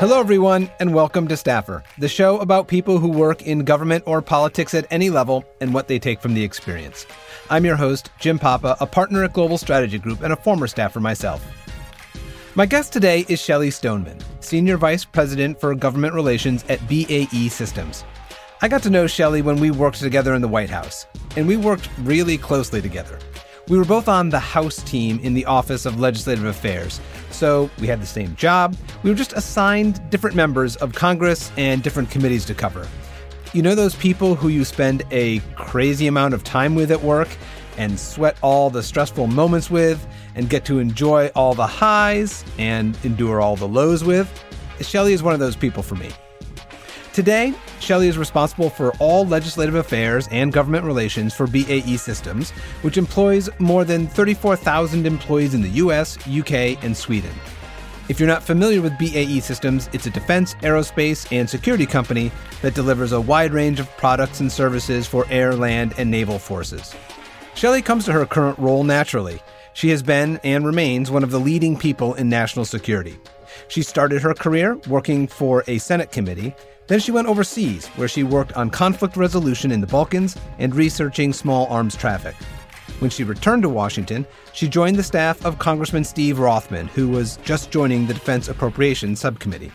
Hello, everyone, and welcome to Staffer, the show about people who work in government or politics at any level and what they take from the experience. I'm your host, Jim Papa, a partner at Global Strategy Group and a former staffer myself. My guest today is Shelly Stoneman, Senior Vice President for Government Relations at BAE Systems. I got to know Shelly when we worked together in the White House, and we worked really closely together. We were both on the House team in the Office of Legislative Affairs, so we had the same job. We were just assigned different members of Congress and different committees to cover. You know those people who you spend a crazy amount of time with at work and sweat all the stressful moments with and get to enjoy all the highs and endure all the lows with? Shelly is one of those people for me. Today, Shelly is responsible for all legislative affairs and government relations for BAE Systems, which employs more than 34,000 employees in the US, UK, and Sweden. If you're not familiar with BAE Systems, it's a defense, aerospace, and security company that delivers a wide range of products and services for air, land, and naval forces. Shelly comes to her current role naturally. She has been and remains one of the leading people in national security. She started her career working for a Senate committee then she went overseas, where she worked on conflict resolution in the Balkans and researching small arms traffic. When she returned to Washington, she joined the staff of Congressman Steve Rothman, who was just joining the Defense Appropriations Subcommittee.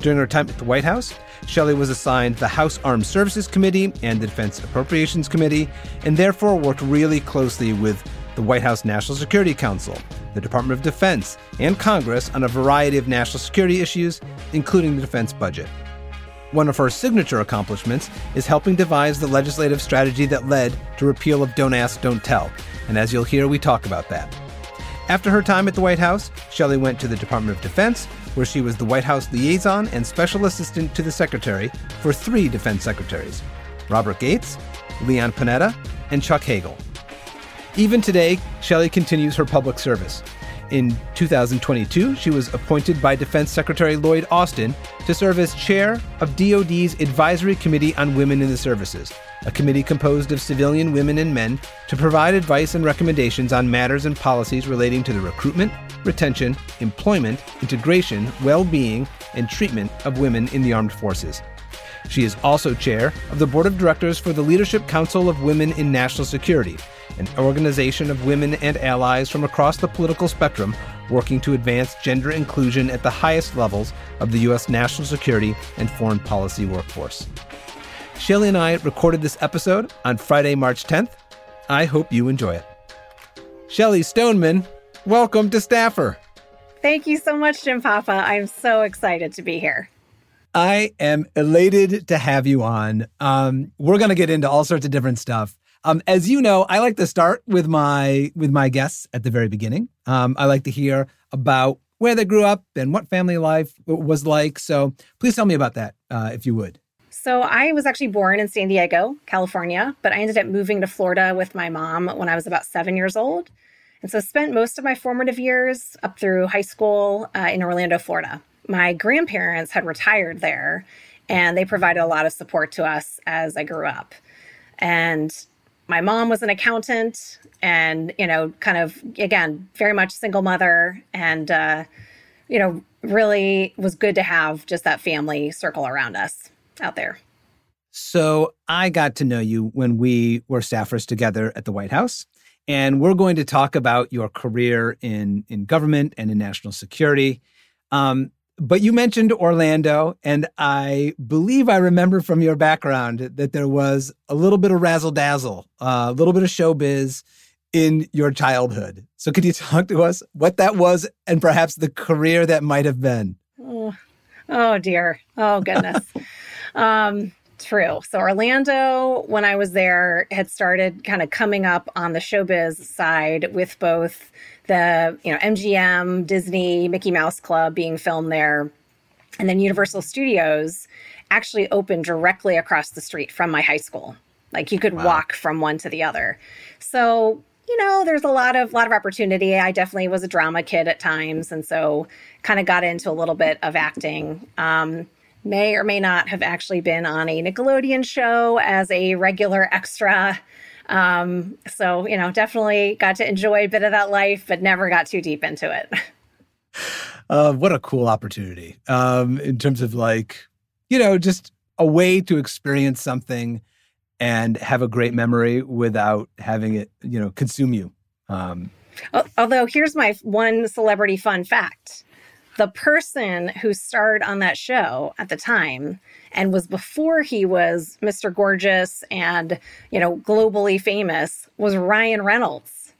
During her time at the White House, Shelly was assigned the House Armed Services Committee and the Defense Appropriations Committee, and therefore worked really closely with the White House National Security Council, the Department of Defense, and Congress on a variety of national security issues, including the defense budget. One of her signature accomplishments is helping devise the legislative strategy that led to repeal of Don't Ask, Don't Tell. And as you'll hear, we talk about that. After her time at the White House, Shelly went to the Department of Defense, where she was the White House liaison and special assistant to the secretary for three defense secretaries Robert Gates, Leon Panetta, and Chuck Hagel. Even today, Shelly continues her public service. In 2022, she was appointed by Defense Secretary Lloyd Austin to serve as chair of DoD's Advisory Committee on Women in the Services, a committee composed of civilian women and men to provide advice and recommendations on matters and policies relating to the recruitment, retention, employment, integration, well being, and treatment of women in the armed forces. She is also chair of the board of directors for the Leadership Council of Women in National Security, an organization of women and allies from across the political spectrum working to advance gender inclusion at the highest levels of the U.S. national security and foreign policy workforce. Shelly and I recorded this episode on Friday, March 10th. I hope you enjoy it. Shelly Stoneman, welcome to Staffer. Thank you so much, Jim Papa. I'm so excited to be here. I am elated to have you on. Um, we're going to get into all sorts of different stuff. Um, as you know, I like to start with my with my guests at the very beginning. Um, I like to hear about where they grew up and what family life was like. So please tell me about that, uh, if you would. So I was actually born in San Diego, California, but I ended up moving to Florida with my mom when I was about seven years old, and so spent most of my formative years up through high school uh, in Orlando, Florida. My grandparents had retired there, and they provided a lot of support to us as I grew up. And my mom was an accountant and you know kind of again very much single mother and uh, you know really was good to have just that family circle around us out there. So i got to know you when we were staffers together at the white house. And we're going to talk about your career in in government and in national security. Um, but you mentioned Orlando, and I believe I remember from your background that there was a little bit of razzle dazzle, uh, a little bit of showbiz in your childhood. So, could you talk to us what that was and perhaps the career that might have been? Oh, oh dear. Oh, goodness. um, true. So, Orlando, when I was there, had started kind of coming up on the showbiz side with both the you know MGM, Disney, Mickey Mouse Club being filmed there, and then Universal Studios actually opened directly across the street from my high school. Like you could wow. walk from one to the other. So you know, there's a lot of lot of opportunity. I definitely was a drama kid at times, and so kind of got into a little bit of acting. Um, may or may not have actually been on a Nickelodeon show as a regular extra. Um, so, you know, definitely got to enjoy a bit of that life, but never got too deep into it. uh, what a cool opportunity um, in terms of like, you know, just a way to experience something and have a great memory without having it, you know, consume you. Um, Although, here's my one celebrity fun fact the person who starred on that show at the time and was before he was Mr. Gorgeous and, you know, globally famous was Ryan Reynolds.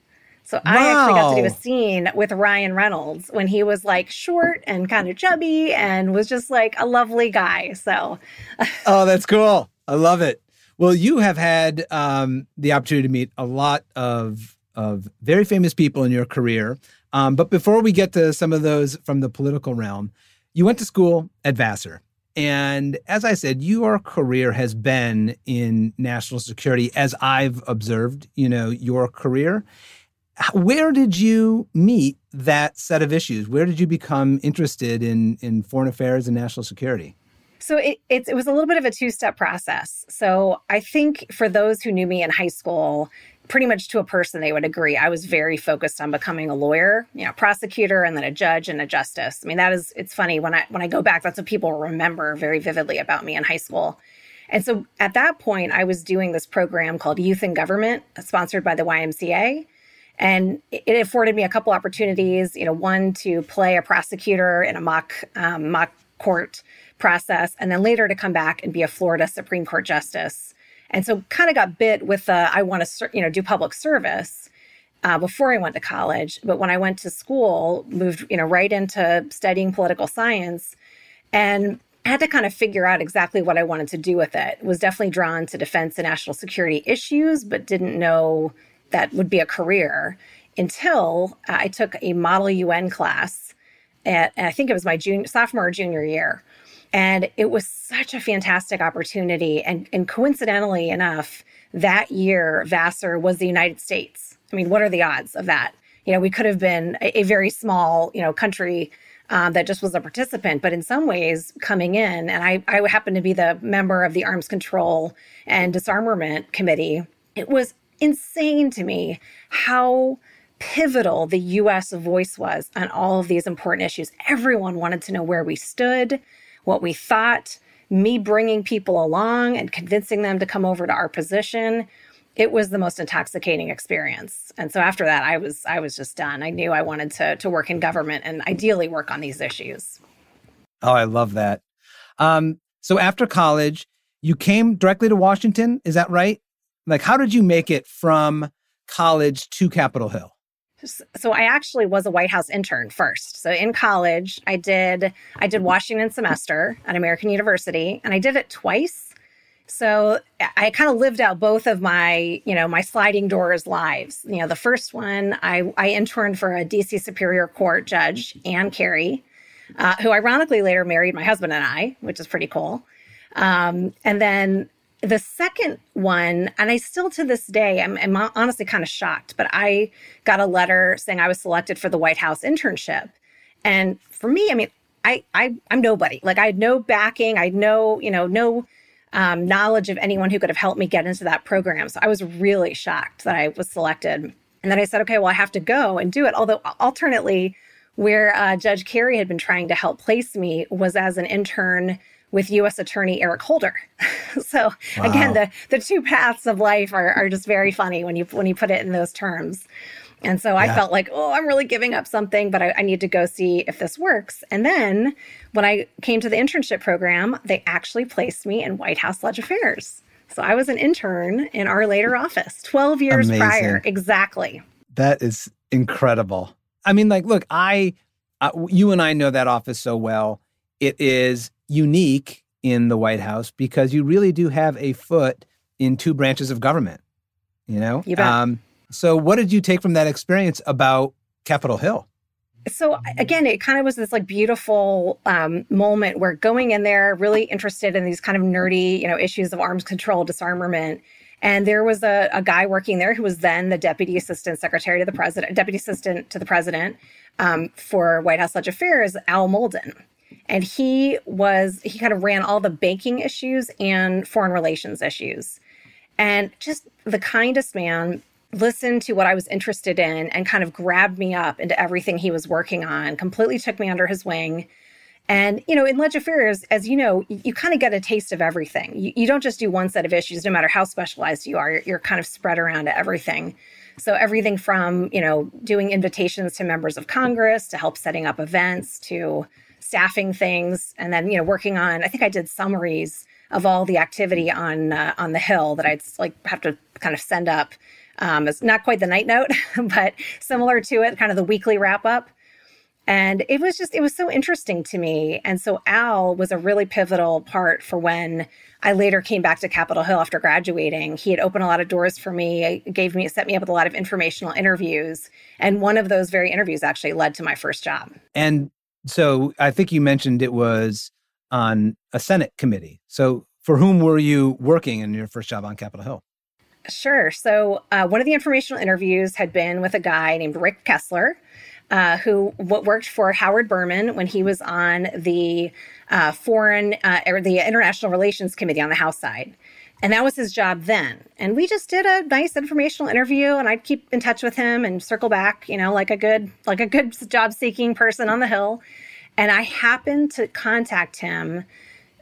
So wow. I actually got to do a scene with Ryan Reynolds when he was like short and kind of chubby and was just like a lovely guy. So Oh, that's cool. I love it. Well, you have had um, the opportunity to meet a lot of of very famous people in your career. Um, but before we get to some of those from the political realm, you went to school at Vassar. And as I said, your career has been in national security as I've observed, you know, your career. Where did you meet that set of issues? Where did you become interested in in foreign affairs and national security? So it, it, it was a little bit of a two step process. So I think for those who knew me in high school, pretty much to a person, they would agree I was very focused on becoming a lawyer, you know, prosecutor, and then a judge and a justice. I mean, that is it's funny when I when I go back, that's what people remember very vividly about me in high school. And so at that point, I was doing this program called Youth in Government, sponsored by the YMCA. And it afforded me a couple opportunities, you know, one to play a prosecutor in a mock um, mock court process, and then later to come back and be a Florida Supreme Court justice. And so, kind of got bit with I want to you know do public service uh, before I went to college. But when I went to school, moved you know right into studying political science, and had to kind of figure out exactly what I wanted to do with it. Was definitely drawn to defense and national security issues, but didn't know that would be a career until I took a Model UN class at, I think it was my junior, sophomore or junior year, and it was such a fantastic opportunity. And, and coincidentally enough, that year, Vassar was the United States. I mean, what are the odds of that? You know, we could have been a, a very small, you know, country um, that just was a participant, but in some ways coming in, and I, I happened to be the member of the Arms Control and Disarmament Committee. It was insane to me how pivotal the US voice was on all of these important issues. Everyone wanted to know where we stood, what we thought, me bringing people along and convincing them to come over to our position. It was the most intoxicating experience. And so after that I was I was just done. I knew I wanted to to work in government and ideally work on these issues. Oh, I love that. Um, so after college, you came directly to Washington, is that right? Like how did you make it from college to Capitol Hill? So I actually was a White House intern first. So in college, I did I did Washington semester at American University, and I did it twice. So I kind of lived out both of my, you know, my sliding doors lives. You know, the first one, I, I interned for a DC Superior Court judge, Ann Carey, uh, who ironically later married my husband and I, which is pretty cool. Um, and then the second one, and I still to this day, I'm, I'm honestly kind of shocked, but I got a letter saying I was selected for the White House internship. And for me, I mean, I, I I'm nobody. Like I had no backing. I had no, you know, no um, knowledge of anyone who could have helped me get into that program. So I was really shocked that I was selected. And then I said, okay, well, I have to go and do it. Although alternately, where uh, Judge Carey had been trying to help place me was as an intern with U.S. Attorney Eric Holder. so wow. again, the the two paths of life are, are just very funny when you when you put it in those terms. And so I felt like, oh, I'm really giving up something, but I, I, need to go see if this works. And then when I came to the internship program, they actually placed me in White House Leg Affairs. So I was an intern in our later office 12 years Amazing. prior. Exactly. That is incredible. I mean, like, look, I, uh, you and I know that office so well. It is unique in the White House because you really do have a foot in two branches of government. You know, you bet. Um, so, what did you take from that experience about Capitol Hill? So again, it kind of was this like beautiful um, moment where going in there, really interested in these kind of nerdy, you know, issues of arms control, disarmament. And there was a, a guy working there who was then the deputy assistant secretary to the president, deputy assistant to the president um, for White House Leg Affairs, Al Maldon and he was he kind of ran all the banking issues and foreign relations issues and just the kindest man listened to what I was interested in and kind of grabbed me up into everything he was working on, completely took me under his wing. And, you know, in Affairs, as you know, you, you kind of get a taste of everything. You, you, don't just do one set of issues, no matter how specialized you are, you're, you're kind of spread around to everything. So everything from, you know, doing invitations to members of Congress to help setting up events to staffing things and then, you know, working on, I think I did summaries of all the activity on uh, on the hill that I'd like have to kind of send up. Um, it's not quite the night note, but similar to it, kind of the weekly wrap up. And it was just, it was so interesting to me. And so Al was a really pivotal part for when I later came back to Capitol Hill after graduating. He had opened a lot of doors for me, gave me, set me up with a lot of informational interviews. And one of those very interviews actually led to my first job. And so I think you mentioned it was on a Senate committee. So for whom were you working in your first job on Capitol Hill? Sure. So uh, one of the informational interviews had been with a guy named Rick Kessler uh, who worked for Howard Berman when he was on the uh, foreign uh, or the International Relations Committee on the House side. And that was his job then. And we just did a nice informational interview and I'd keep in touch with him and circle back, you know, like a good like a good job seeking person on the hill. And I happened to contact him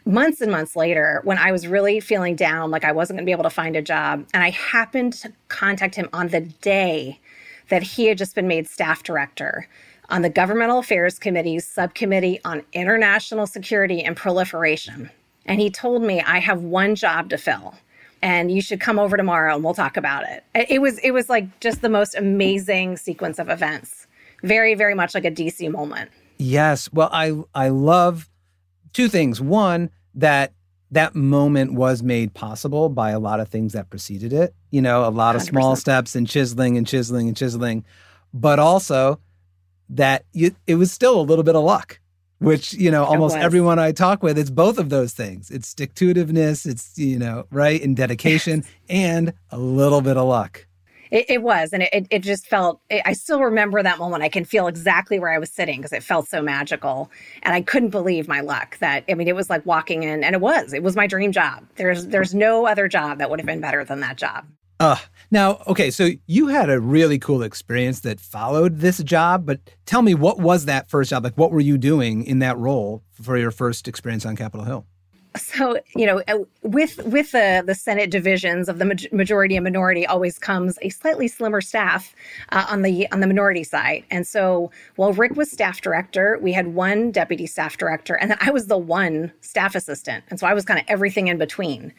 months and months later when I was really feeling down, like I wasn't going to be able to find a job. And I happened to contact him on the day that he had just been made staff director on the Governmental Affairs Committee's subcommittee on international security and proliferation. And he told me, I have one job to fill and you should come over tomorrow and we'll talk about it. It was it was like just the most amazing sequence of events. Very very much like a DC moment. Yes. Well, I I love two things. One, that that moment was made possible by a lot of things that preceded it. You know, a lot of 100%. small steps and chiseling and chiseling and chiseling, but also that you, it was still a little bit of luck, which, you know, almost everyone I talk with, it's both of those things. It's stick to itiveness, it's, you know, right, and dedication, and a little bit of luck. It, it was, and it, it just felt. It, I still remember that moment. I can feel exactly where I was sitting because it felt so magical, and I couldn't believe my luck. That I mean, it was like walking in, and it was. It was my dream job. There's there's no other job that would have been better than that job. Uh, now, okay, so you had a really cool experience that followed this job, but tell me, what was that first job? Like, what were you doing in that role for your first experience on Capitol Hill? so you know uh, with with the the senate divisions of the majority and minority always comes a slightly slimmer staff uh, on the on the minority side and so while rick was staff director we had one deputy staff director and then i was the one staff assistant and so i was kind of everything in between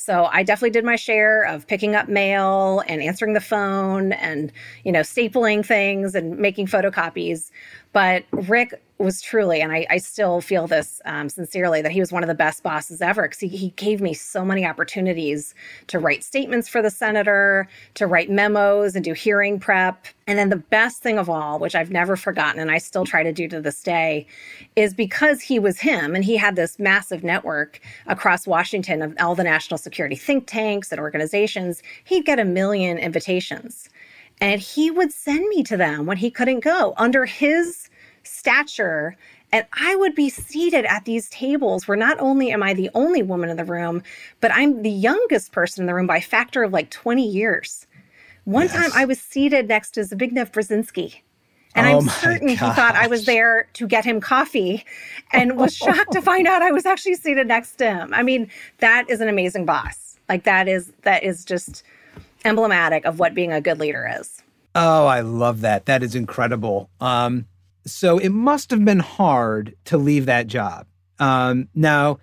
so I definitely did my share of picking up mail and answering the phone and, you know, stapling things and making photocopies. But Rick was truly, and I, I still feel this um, sincerely, that he was one of the best bosses ever because he, he gave me so many opportunities to write statements for the senator, to write memos and do hearing prep. And then the best thing of all, which I've never forgotten and I still try to do to this day, is because he was him and he had this massive network across Washington of all the national security think tanks and organizations, he'd get a million invitations. And he would send me to them when he couldn't go under his stature. And I would be seated at these tables where not only am I the only woman in the room, but I'm the youngest person in the room by a factor of like 20 years. One yes. time I was seated next to Zbigniew Brzezinski. And oh I'm certain gosh. he thought I was there to get him coffee and was shocked to find out I was actually seated next to him. I mean, that is an amazing boss. Like that is that is just emblematic of what being a good leader is. Oh, I love that. That is incredible. Um, so it must have been hard to leave that job. Um, now,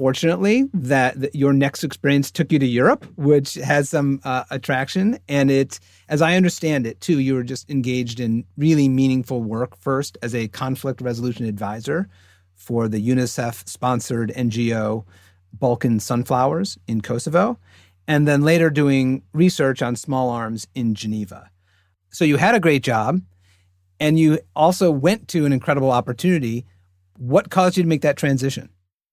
fortunately, that, your next experience took you to Europe, which has some uh, attraction, and it, as I understand it, too, you were just engaged in really meaningful work first as a conflict resolution advisor for the UNICEF-sponsored NGO Balkan Sunflowers in Kosovo, and then later doing research on small arms in Geneva. So you had a great job and you also went to an incredible opportunity. What caused you to make that transition?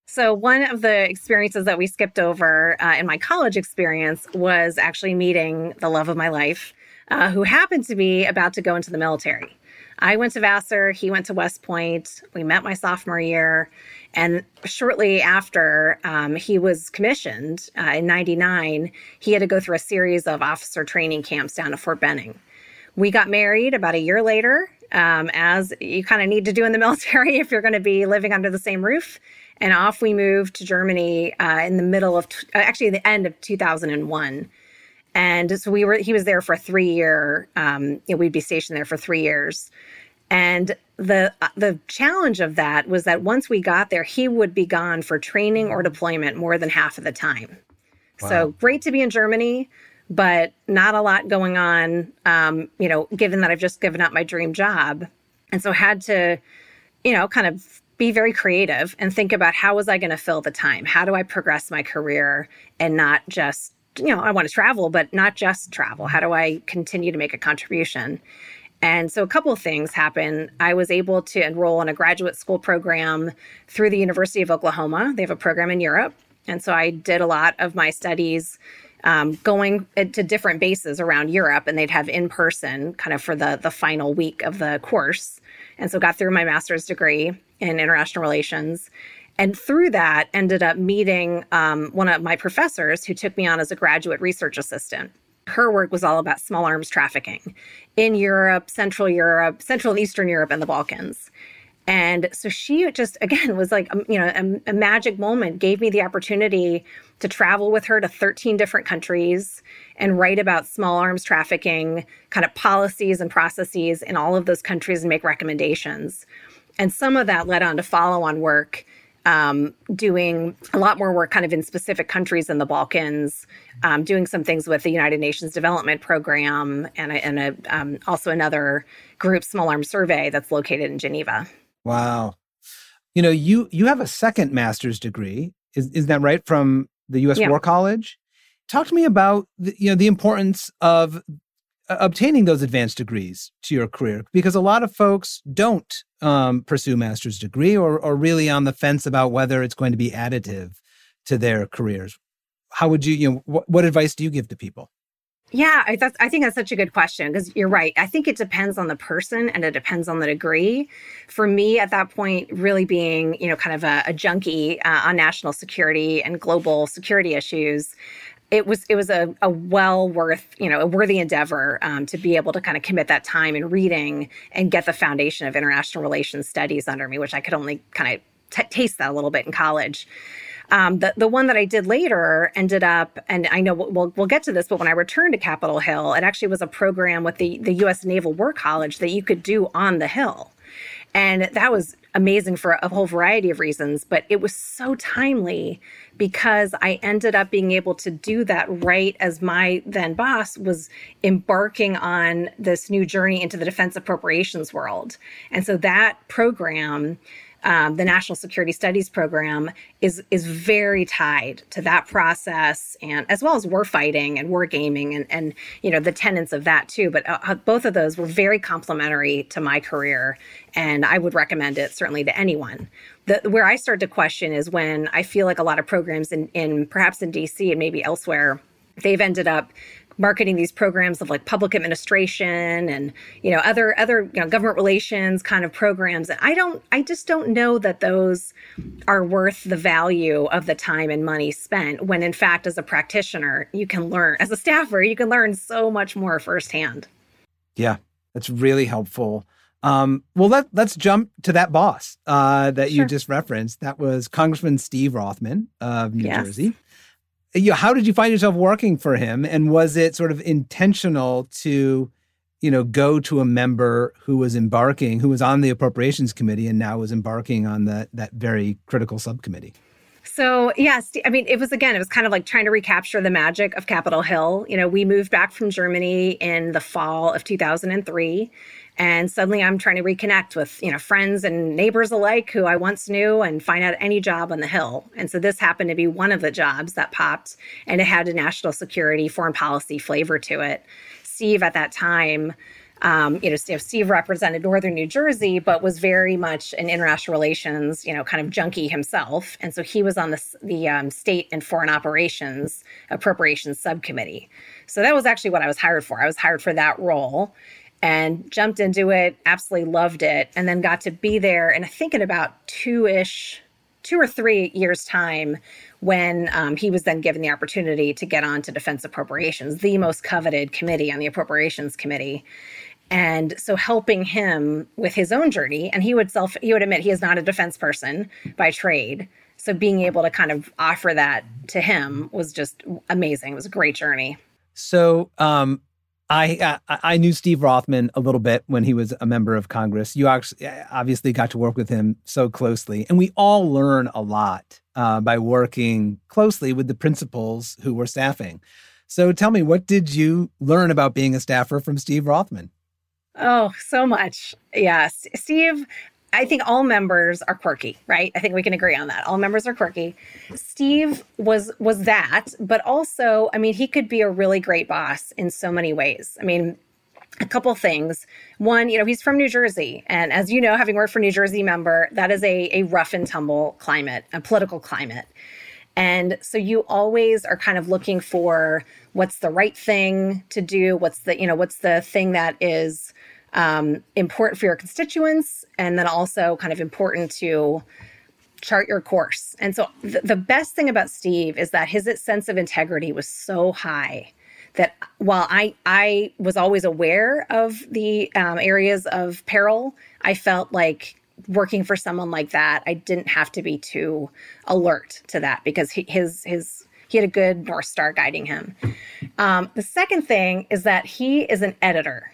So, one of the experiences that we skipped over uh, in my college experience was actually meeting the love of my life, uh, who happened to be about to go into the military. I went to Vassar, he went to West Point. We met my sophomore year. And shortly after um, he was commissioned uh, in 99, he had to go through a series of officer training camps down to Fort Benning. We got married about a year later, um, as you kind of need to do in the military if you're going to be living under the same roof. And off we moved to Germany uh, in the middle of, t- uh, actually, the end of 2001 and so we were he was there for a three year um, you know, we'd be stationed there for three years. And the uh, the challenge of that was that once we got there he would be gone for training or deployment more than half of the time. Wow. so great to be in germany but not a lot going on um, you know given that i've just given up my dream job. And so had to you know kind of be very creative and think about how was i going to fill the time how do i progress my career and not just you know, I want to travel, but not just travel. How do I continue to make a contribution? And so a couple of things happened. I was able to enroll in a graduate school program through the University of Oklahoma. They have a program in Europe. And so I did a lot of my studies um, going to different bases around Europe, and they'd have in person kind of for the, the final week of the course. And so got through my master's degree in international relations. And through that ended up meeting um, one of my professors who took me on as a graduate research assistant. Her work was all about small arms trafficking in europe central europe central and eastern europe and the balkans. And so she just again was like um, you know a, a, magic moment gave me the opportunity to travel with her to 13 different countries and write about small arms trafficking kind of policies and processes in all of those countries and make recommendations and some of that led on to follow on work um, doing a lot more work kind of in specific countries in the Balkans, um, doing some things with the United Nations Development Program and, a, and a, um, also another group, Small Arms Survey, that's located in Geneva. Wow. You know, you you have a second master's degree, is, is that right, from the U.S. Yeah. War College? Talk to me about the, you know the importance of obtaining those advanced degrees to your career because a lot of folks don't um, pursue master's degree or, or really on the fence about whether it's going to be additive to their careers how would you you know wh- what advice do you give to people yeah, I, I think that's such a good question because you're right. I think it depends on the person and it depends on the degree. For me, at that point, really being you know kind of a, a junkie uh, on national security and global security issues, it was it was a, a well worth you know a worthy endeavor um, to be able to kind of commit that time in reading and get the foundation of international relations studies under me which i could only kind of t- taste that a little bit in college um, the the one that I did later ended up, and I know we'll we'll get to this, but when I returned to Capitol Hill, it actually was a program with the the U.S. Naval War College that you could do on the Hill, and that was amazing for a whole variety of reasons. But it was so timely because I ended up being able to do that right as my then boss was embarking on this new journey into the defense appropriations world. And so that program um, the National Security Studies program is is very tied to that process, and as well as war fighting and war gaming, and and you know the tenets of that too. But uh, uh, both of those were very complementary to my career, and I would recommend it certainly to anyone. The, where I start to question is when I feel like a lot of programs in, in perhaps in DC and maybe elsewhere, they've ended up marketing these programs of like public administration and you know other other you know government relations kind of programs and i don't i just don't know that those are worth the value of the time and money spent when in fact as a practitioner you can learn as a staffer you can learn so much more firsthand yeah that's really helpful um, well, let, let's jump to that boss uh, that sure. you just referenced. That was Congressman Steve Rothman of New yes. Jersey you know, how did you find yourself working for him? And was it sort of intentional to, you know, go to a member who was embarking, who was on the appropriations committee and now was embarking on that that very critical subcommittee? So, yes, I mean, it was again, it was kind of like trying to recapture the magic of Capitol Hill. You know, we moved back from Germany in the fall of 2003 and suddenly i'm trying to reconnect with you know friends and neighbors alike who i once knew and find out any job on the hill and so this happened to be one of the jobs that popped and it had a national security foreign policy flavor to it steve at that time um, you know, Steve represented Northern New Jersey, but was very much an international relations, you know, kind of junkie himself. And so he was on the, the um, state and foreign operations appropriations subcommittee. So that was actually what I was hired for. I was hired for that role. And jumped into it, absolutely loved it, and then got to be there. And I think in about two ish, two or three years' time, when um, he was then given the opportunity to get on to defense appropriations, the most coveted committee on the appropriations committee. And so helping him with his own journey, and he would self he would admit he is not a defense person by trade. So being able to kind of offer that to him was just amazing. It was a great journey. So um, I, I, I knew Steve Rothman a little bit when he was a member of Congress. You obviously got to work with him so closely, and we all learn a lot uh, by working closely with the principals who were staffing. So tell me, what did you learn about being a staffer from Steve Rothman? Oh, so much. Yes. Steve I think all members are quirky, right? I think we can agree on that. All members are quirky. Steve was was that, but also, I mean, he could be a really great boss in so many ways. I mean, a couple things. One, you know, he's from New Jersey. And as you know, having worked for New Jersey member, that is a, a rough and tumble climate, a political climate. And so you always are kind of looking for what's the right thing to do, what's the, you know, what's the thing that is um, important for your constituents and then also kind of important to chart your course. And so th- the best thing about Steve is that his sense of integrity was so high that while I I was always aware of the um, areas of peril, I felt like working for someone like that, I didn't have to be too alert to that because he, his his he had a good north star guiding him. Um, the second thing is that he is an editor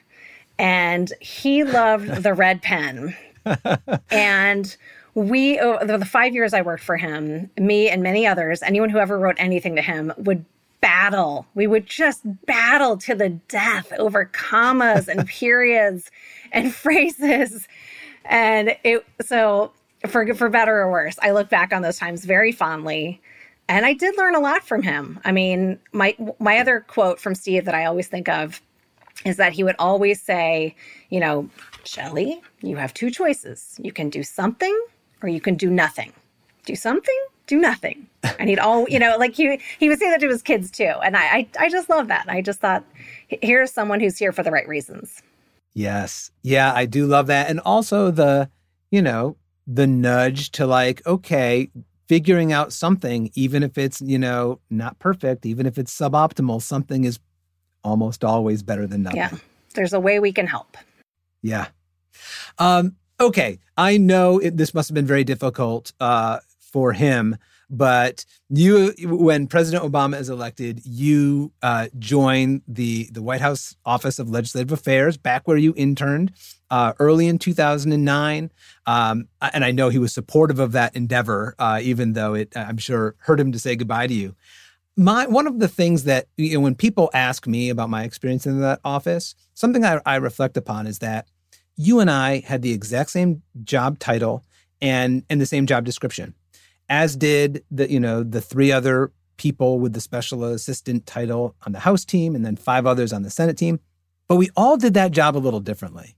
and he loved the red pen. and we, oh, the five years I worked for him, me and many others, anyone who ever wrote anything to him would battle. We would just battle to the death over commas and periods and phrases. And it, so for, for better or worse, I look back on those times very fondly. And I did learn a lot from him. I mean, my my other quote from Steve that I always think of is that he would always say, you know, Shelly, you have two choices. You can do something or you can do nothing. Do something, do nothing. And he'd all, you know, like he he would say that to his kids too. And I I, I just love that. I just thought here's someone who's here for the right reasons. Yes. Yeah, I do love that. And also the, you know, the nudge to like, okay, figuring out something, even if it's, you know, not perfect, even if it's suboptimal, something is almost always better than nothing. Yeah. There's a way we can help. Yeah. Um, okay. I know it, this must have been very difficult uh, for him, but you, when President Obama is elected, you uh, join the the White House Office of Legislative Affairs, back where you interned uh, early in 2009. Um, and I know he was supportive of that endeavor, uh, even though it, I'm sure, hurt him to say goodbye to you my one of the things that you know when people ask me about my experience in that office something I, I, reflect upon is that you and i had the exact same job title and and the same job description as did the you know the three other people with the special assistant title on the house team and then five others on the senate team but we all did that job a little differently.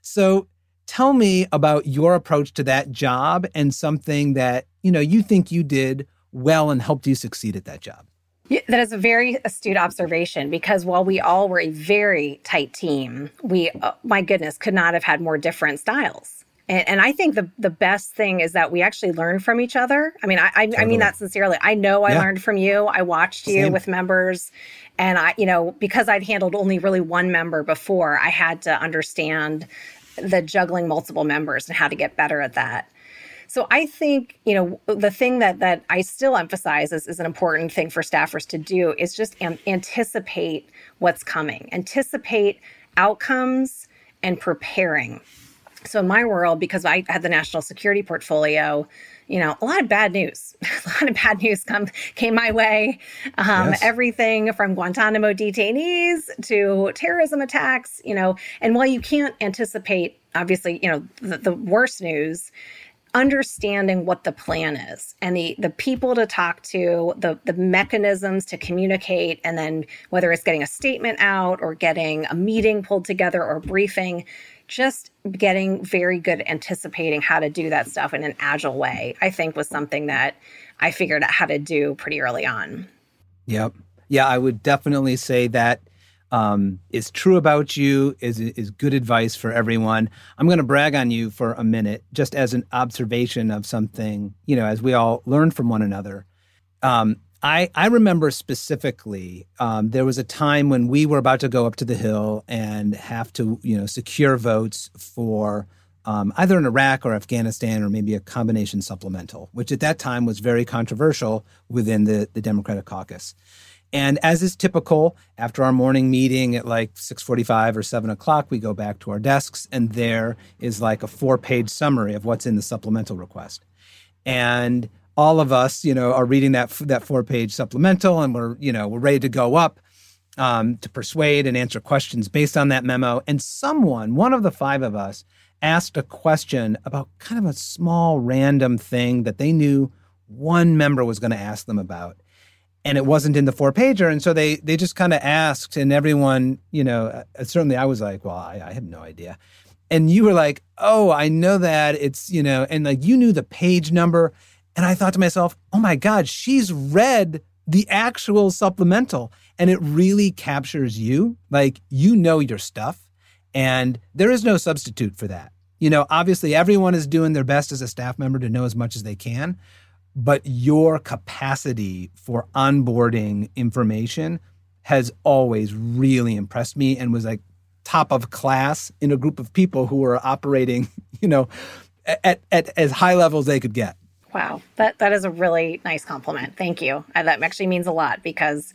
So tell me about your approach to that job and something that you know you think you did well and helped you succeed at that job that is a very astute observation because while we all were a very tight team, we, uh, my goodness, could not have had more different styles. And, and, I think the the best thing is that we actually learn from each other. I mean, I I, totally. I mean that sincerely. I know I yeah. learned from you. I watched you Same. with members, and I, you know, because I'd handled only really one member before, I had to understand the juggling multiple members and how to get better at that. So I think, you know, the thing that that I still emphasize is, is an important thing for staffers to do is just am- anticipate what's coming, anticipate outcomes and preparing. So in my world, because I had the national security portfolio, you know, a lot of bad news. a lot of bad news come came my way. Um, yes. Everything from Guantanamo detainees to terrorism attacks. You know, and while you can't anticipate, obviously, you know, the, the worst news, understanding what the plan is and the the people to talk to the the mechanisms to communicate and then whether it's getting a statement out or getting a meeting pulled together or briefing just getting very good anticipating how to do that stuff in an agile way i think was something that i figured out how to do pretty early on. Yep. Yeah i would definitely say that um, is true about you, is is good advice for everyone. I'm going to brag on you for a minute, just as an observation of something. You know, as we all learn from one another. Um, I I remember specifically um, there was a time when we were about to go up to the hill and have to you know secure votes for. Um, either in Iraq or Afghanistan, or maybe a combination supplemental, which at that time was very controversial within the, the Democratic caucus. And as is typical, after our morning meeting at like 6:45 or 7 o'clock, we go back to our desks, and there is like a four-page summary of what's in the supplemental request. And all of us, you know, are reading that that four-page supplemental, and we're you know we're ready to go up um, to persuade and answer questions based on that memo. And someone, one of the five of us, asked a question about kind of a small random thing that they knew one member was going to ask them about and it wasn't in the four pager and so they they just kind of asked and everyone you know uh, certainly i was like well I, I have no idea. And you were like oh i know that it's you know and like you knew the page number. And i thought to myself oh my god she's read the actual supplemental and it really captures you. Like you know your stuff and there is no substitute for that. You know obviously everyone is doing their best as a staff member to know as much as they can but your capacity for onboarding information has always really impressed me and was like top of class in a group of people who were operating, you know, at, at as high levels as they could get. Wow, that that is a really nice compliment. Thank you. That actually means a lot because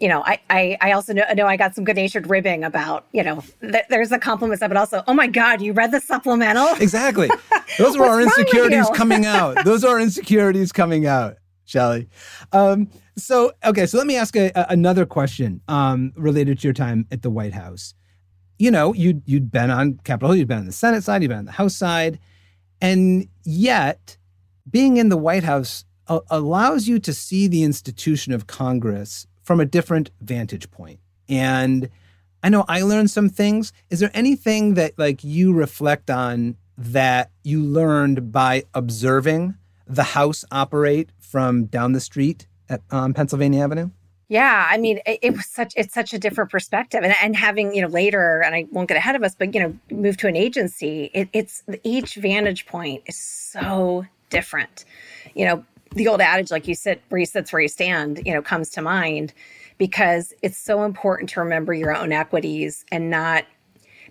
you know, I, I, I also know, know I got some good natured ribbing about, you know, th- there's the compliment stuff, but also, oh my God, you read the supplemental? Exactly. Those are our insecurities coming out. Those are our insecurities coming out, Shelly. Um, so, okay, so let me ask a, a, another question um, related to your time at the White House. You know, you'd, you'd been on Capitol Hill, you'd been on the Senate side, you'd been on the House side, and yet being in the White House allows you to see the institution of Congress from a different vantage point. And I know I learned some things. Is there anything that like you reflect on that you learned by observing the house operate from down the street at um, Pennsylvania Avenue? Yeah, I mean, it, it, was such it's such a different perspective, and and having you know later, and I won't get ahead of us, but you know, move to an agency, it, it's each vantage point is so different. You know, the old adage, like you sit where you sits where you stand, you know, comes to mind because it's so important to remember your own equities and not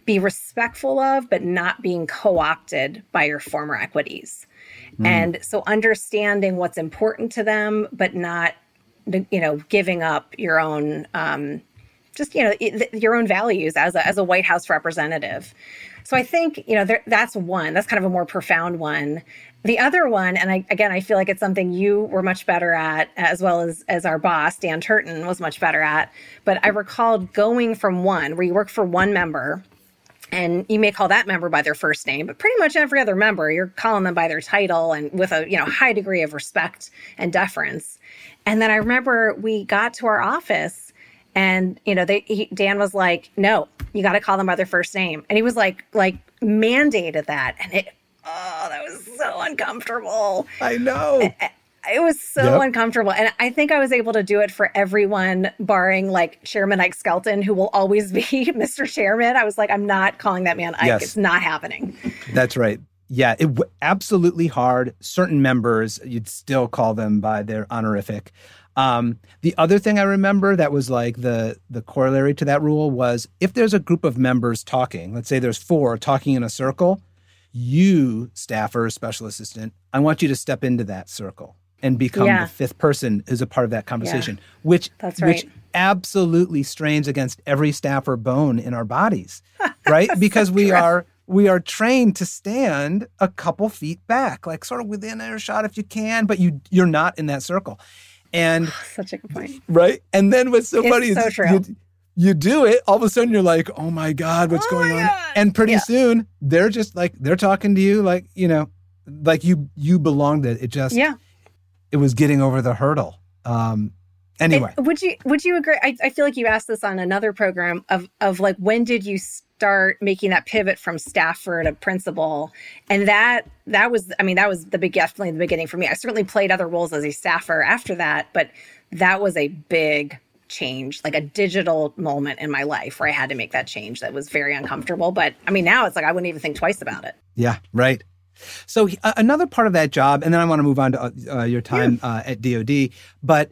be respectful of, but not being co opted by your former equities. Mm. And so understanding what's important to them, but not, you know, giving up your own, um, just, you know, your own values as a, as a White House representative. So I think, you know, there, that's one, that's kind of a more profound one. The other one, and I, again, I feel like it's something you were much better at, as well as as our boss Dan Turton was much better at. But I recalled going from one where you work for one member, and you may call that member by their first name, but pretty much every other member, you're calling them by their title and with a you know high degree of respect and deference. And then I remember we got to our office and you know they he, dan was like no you got to call them by their first name and he was like like mandated that and it oh, that was so uncomfortable. I know. It, it was so yep. uncomfortable. And I think I was able to do it for everyone, barring like Chairman Ike Skelton, who will always be Mr. Chairman. I was like, I'm not calling that man Ike. Yes. It's not happening. That's right. Yeah, it w- absolutely hard. Certain members, you'd still call them by their honorific. Um, the other thing I remember that was like the the corollary to that rule was if there's a group of members talking, let's say there's four talking in a circle, you, staffer, special assistant, I want you to step into that circle and become yeah. the fifth person who's a part of that conversation, yeah. which That's right. which absolutely strains against every staffer bone in our bodies, right? because we are we are trained to stand a couple feet back, like sort of within earshot if you can, but you you're not in that circle. And such a good point, right? And then what's so it's funny so is true. You, you do it, all of a sudden you're like, oh my God, what's oh going on? God. And pretty yeah. soon they're just like, they're talking to you like, you know, like you you belonged it. It just yeah. it was getting over the hurdle. Um anyway. It, would you would you agree? I, I feel like you asked this on another program of of like when did you start making that pivot from staffer to principal? And that that was I mean, that was the big definitely the beginning for me. I certainly played other roles as a staffer after that, but that was a big change, like a digital moment in my life where I had to make that change that was very uncomfortable. But I mean, now it's like I wouldn't even think twice about it. Yeah, right. So uh, another part of that job, and then I want to move on to uh, your time yeah. uh, at DoD, but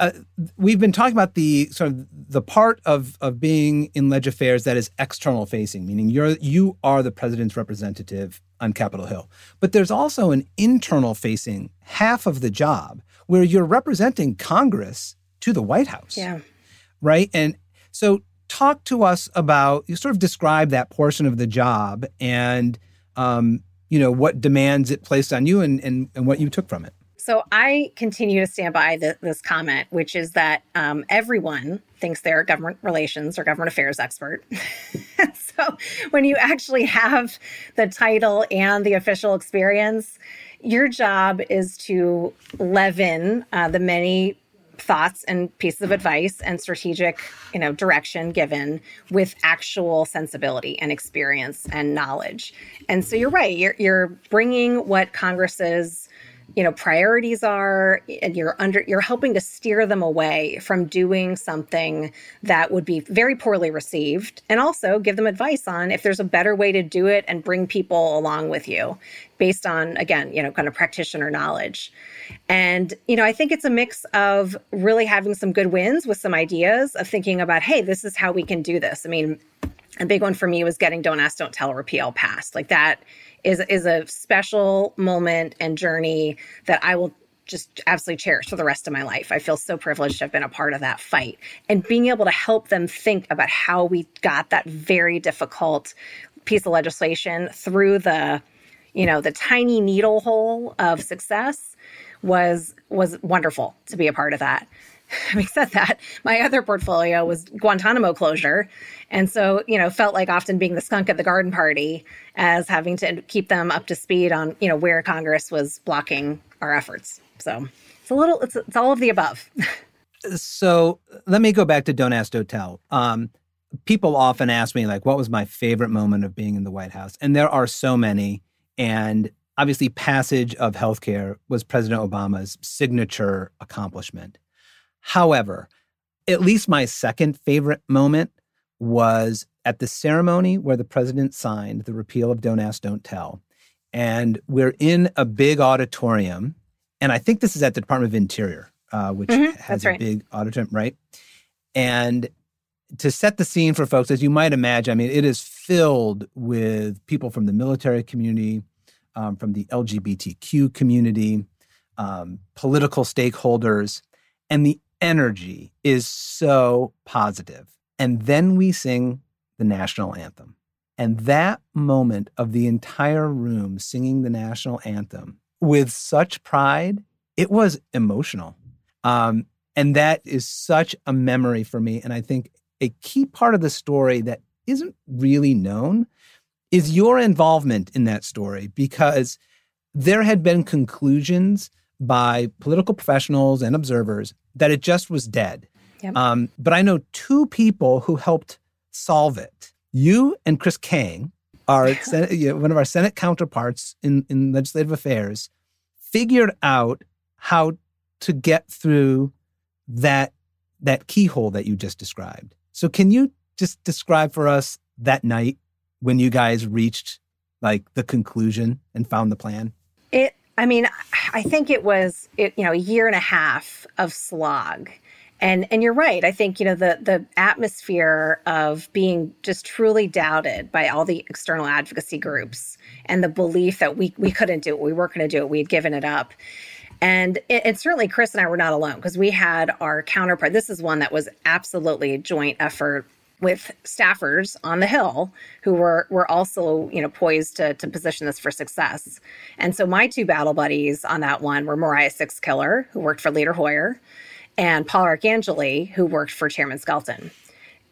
uh, we've been talking about the sort of the part of of being in leg affairs that is external facing, meaning you're you are the president's representative on Capitol Hill. But there's also an internal facing half of the job where you're representing Congress to the White House. Yeah. Right? And so talk to us about you sort of describe that portion of the job and um, you know what demands it placed on you and, and, and what you took from it. So I continue to stand by the, this comment, which is that um, everyone thinks they're a government relations or government affairs expert. so when you actually have the title and the official experience, your job is to leaven uh, the many thoughts and pieces of advice and strategic you know direction given with actual sensibility and experience and knowledge and so you're right you're, you're bringing what congress's you know priorities are and you're under you're helping to steer them away from doing something that would be very poorly received and also give them advice on if there's a better way to do it and bring people along with you based on again you know kind of practitioner knowledge. And you know i think it's a mix of really having some good wins with some ideas of thinking about hey this is how we can do this. I mean a big one for me was getting don't ask don't tell repeal passed. Like that is is a special moment and journey that I will just absolutely cherish for the rest of my life. I feel so privileged to have been a part of that fight and being able to help them think about how we got that very difficult piece of legislation through the you know the tiny needle hole of success was was wonderful to be a part of that having said that, my other portfolio was Guantanamo closure. And so, you know, felt like often being the skunk at the garden party as having to keep them up to speed on, you know, where Congress was blocking our efforts. So it's a little, it's, it's all of the above. so let me go back to Don't Ask, Don't Tell. Um, people often ask me, like, what was my favorite moment of being in the White House? And there are so many. And obviously, passage of healthcare was President Obama's signature accomplishment. However, at least my second favorite moment was at the ceremony where the president signed the repeal of Don't Ask, Don't Tell. And we're in a big auditorium. And I think this is at the Department of Interior, uh, which mm-hmm, has a right. big auditorium, right? And to set the scene for folks, as you might imagine, I mean, it is filled with people from the military community, um, from the LGBTQ community, um, political stakeholders. And the energy is so positive. And then we sing the national anthem. And that moment of the entire room singing the national anthem with such pride, it was emotional. Um, and that is such a memory for me. And I think a key part of the story that isn't really known is your involvement in that story because there had been conclusions by political professionals and observers that it just was dead. Yep. Um, but I know two people who helped solve it. You and Chris Kang, our Senate, you know, one of our Senate counterparts in, in legislative affairs, figured out how to get through that that keyhole that you just described. So can you just describe for us that night when you guys reached like the conclusion and found the plan? It I mean, I think it was it, you know a year and a half of slog. And and you're right. I think you know the the atmosphere of being just truly doubted by all the external advocacy groups and the belief that we we couldn't do it, we weren't going to do it, we had given it up. And, it, and certainly Chris and I were not alone because we had our counterpart. This is one that was absolutely a joint effort with staffers on the Hill who were were also you know poised to to position this for success. And so my two battle buddies on that one were Mariah Sixkiller, who worked for Leader Hoyer, and Paul Arcangeli, who worked for Chairman Skelton.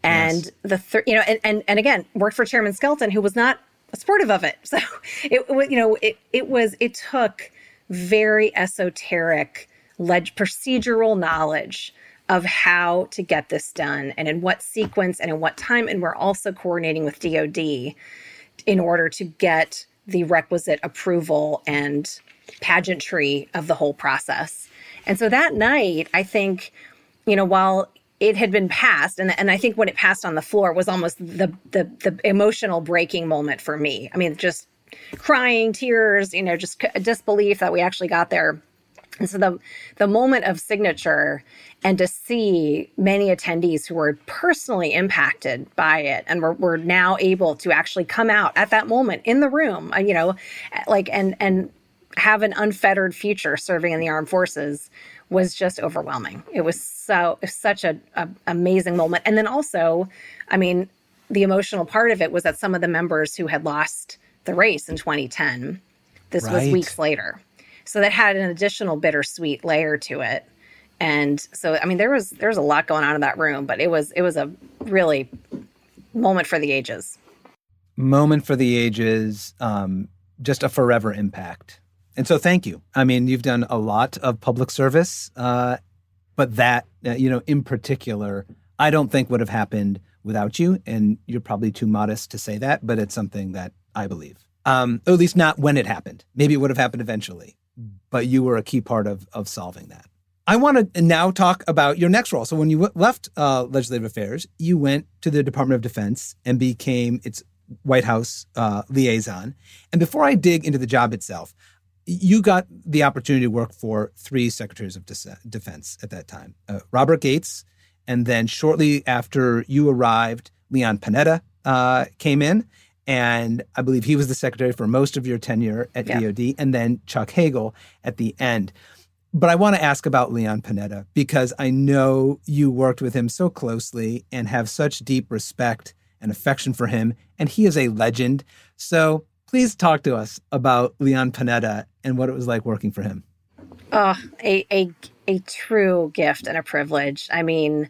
And yes. the third, you know, and, and and again worked for Chairman Skelton, who was not supportive of it. So it was, you know, it it was it took very esoteric leg- procedural knowledge of how to get this done and in what sequence and in what time. And we're also coordinating with DOD in order to get the requisite approval and pageantry of the whole process. And so that night, I think, you know, while it had been passed and, and i think when it passed on the floor was almost the, the the emotional breaking moment for me i mean just crying tears you know just disbelief that we actually got there and so the the moment of signature and to see many attendees who were personally impacted by it and were, were now able to actually come out at that moment in the room, uh, you know, like and and have an unfettered future serving in the armed forces was just overwhelming. It was so such a, a amazing moment. And then also, I mean, the emotional part of it was that some of the members who had lost the race in 2010, this right. was weeks later. So that had an additional bittersweet layer to it. And so I mean there was there was a lot going on in that room, but it was it was a really moment for the ages. Moment for the ages, um, just a forever impact. And so thank you. I mean, you've done a lot of public service, uh, but that, uh, you know, in particular, I don't think would have happened without you. And you're probably too modest to say that, but it's something that I believe. Um, or at least not when it happened. Maybe it would have happened eventually, but you were a key part of of solving that. I want to now talk about your next role. So when you w- left uh, legislative affairs, you went to the Department of Defense and became its White House uh, liaison. And before I dig into the job itself, you got the opportunity to work for three secretaries of defense at that time uh, Robert Gates, and then shortly after you arrived, Leon Panetta uh, came in. And I believe he was the secretary for most of your tenure at yeah. DoD, and then Chuck Hagel at the end. But I want to ask about Leon Panetta because I know you worked with him so closely and have such deep respect and affection for him, and he is a legend. So please talk to us about Leon Panetta and what it was like working for him. Oh, a a a true gift and a privilege. I mean,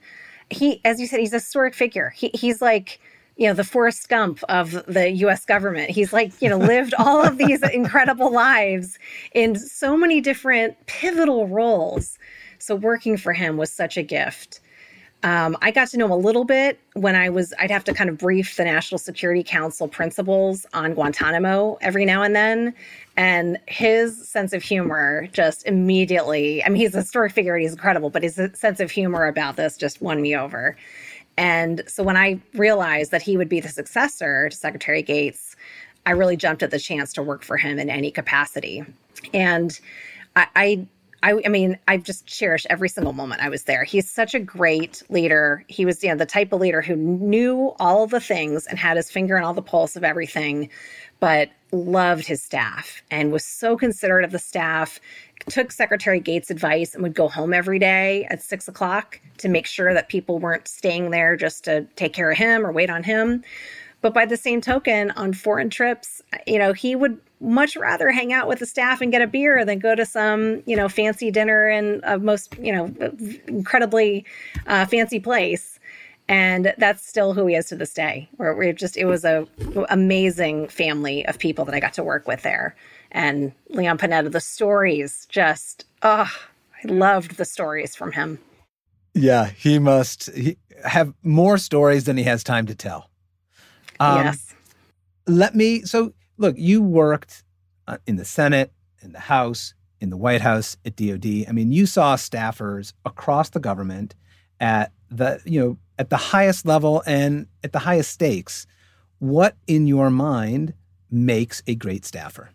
he, as you said, he's a historic figure. He, he's like you know the Forrest Gump of the U.S. government. He's like you know lived all of these incredible lives in so many different pivotal roles. So working for him was such a gift. Um, I got to know him a little bit when I was, I'd have to kind of brief the National Security Council principals on Guantanamo every now and then. And his sense of humor just immediately, I mean, he's a historic figure and he's incredible, but his sense of humor about this just won me over. And so when I realized that he would be the successor to Secretary Gates, I really jumped at the chance to work for him in any capacity. And I, I I, I, mean, I've just cherished every single moment I was there. He's such a great leader. He was, you know, the type of leader who knew all the things and had his finger on all the pulse of everything, but loved his staff and was so considerate of the staff. Took Secretary Gates' advice and would go home every day at six o'clock to make sure that people weren't staying there just to take care of him or wait on him. But by the same token, on foreign trips, you know, he would much rather hang out with the staff and get a beer than go to some, you know, fancy dinner in a most, you know, incredibly uh, fancy place. And that's still who he is to this day. Where we just, it was a amazing family of people that I got to work with there. And Leon Panetta, the stories just, oh, I loved the stories from him. Yeah, he must he, have more stories than he has time to tell. Um, yes. Let me. So, look, you worked uh, in the Senate, in the House, in the White House, at DoD. I mean, you saw staffers across the government at the you know at the highest level and at the highest stakes. What in your mind makes a great staffer?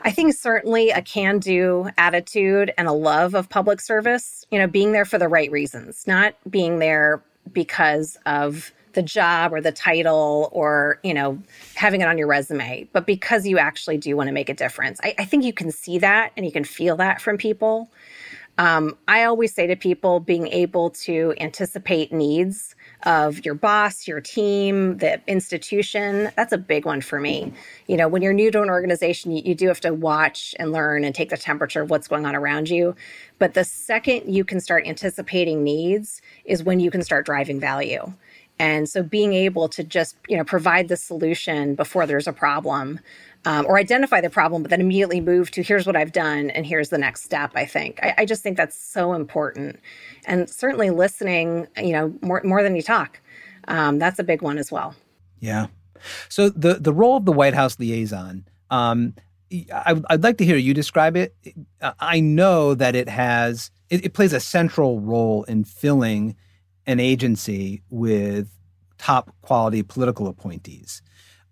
I think certainly a can do attitude and a love of public service, you know, being there for the right reasons, not being there because of the job or the title or you know having it on your resume but because you actually do want to make a difference I, I think you can see that and you can feel that from people um, i always say to people being able to anticipate needs of your boss your team the institution that's a big one for me. You know when you're new to an organization you, you do have to watch and learn and take the temperature of what's going on around you. But the second you can start anticipating needs is when you can start driving value. And so being able to just, you know, provide the solution before there's a problem um, or identify the problem, but then immediately move to here's what I've done and here's the next step, I think. I, I just think that's so important. And certainly listening, you know, more, more than you talk. Um, that's a big one as well. Yeah. So the, the role of the White House liaison, um, I, would like to hear you describe it. I know that it has, it, it plays a central role in filling an agency with top quality political appointees.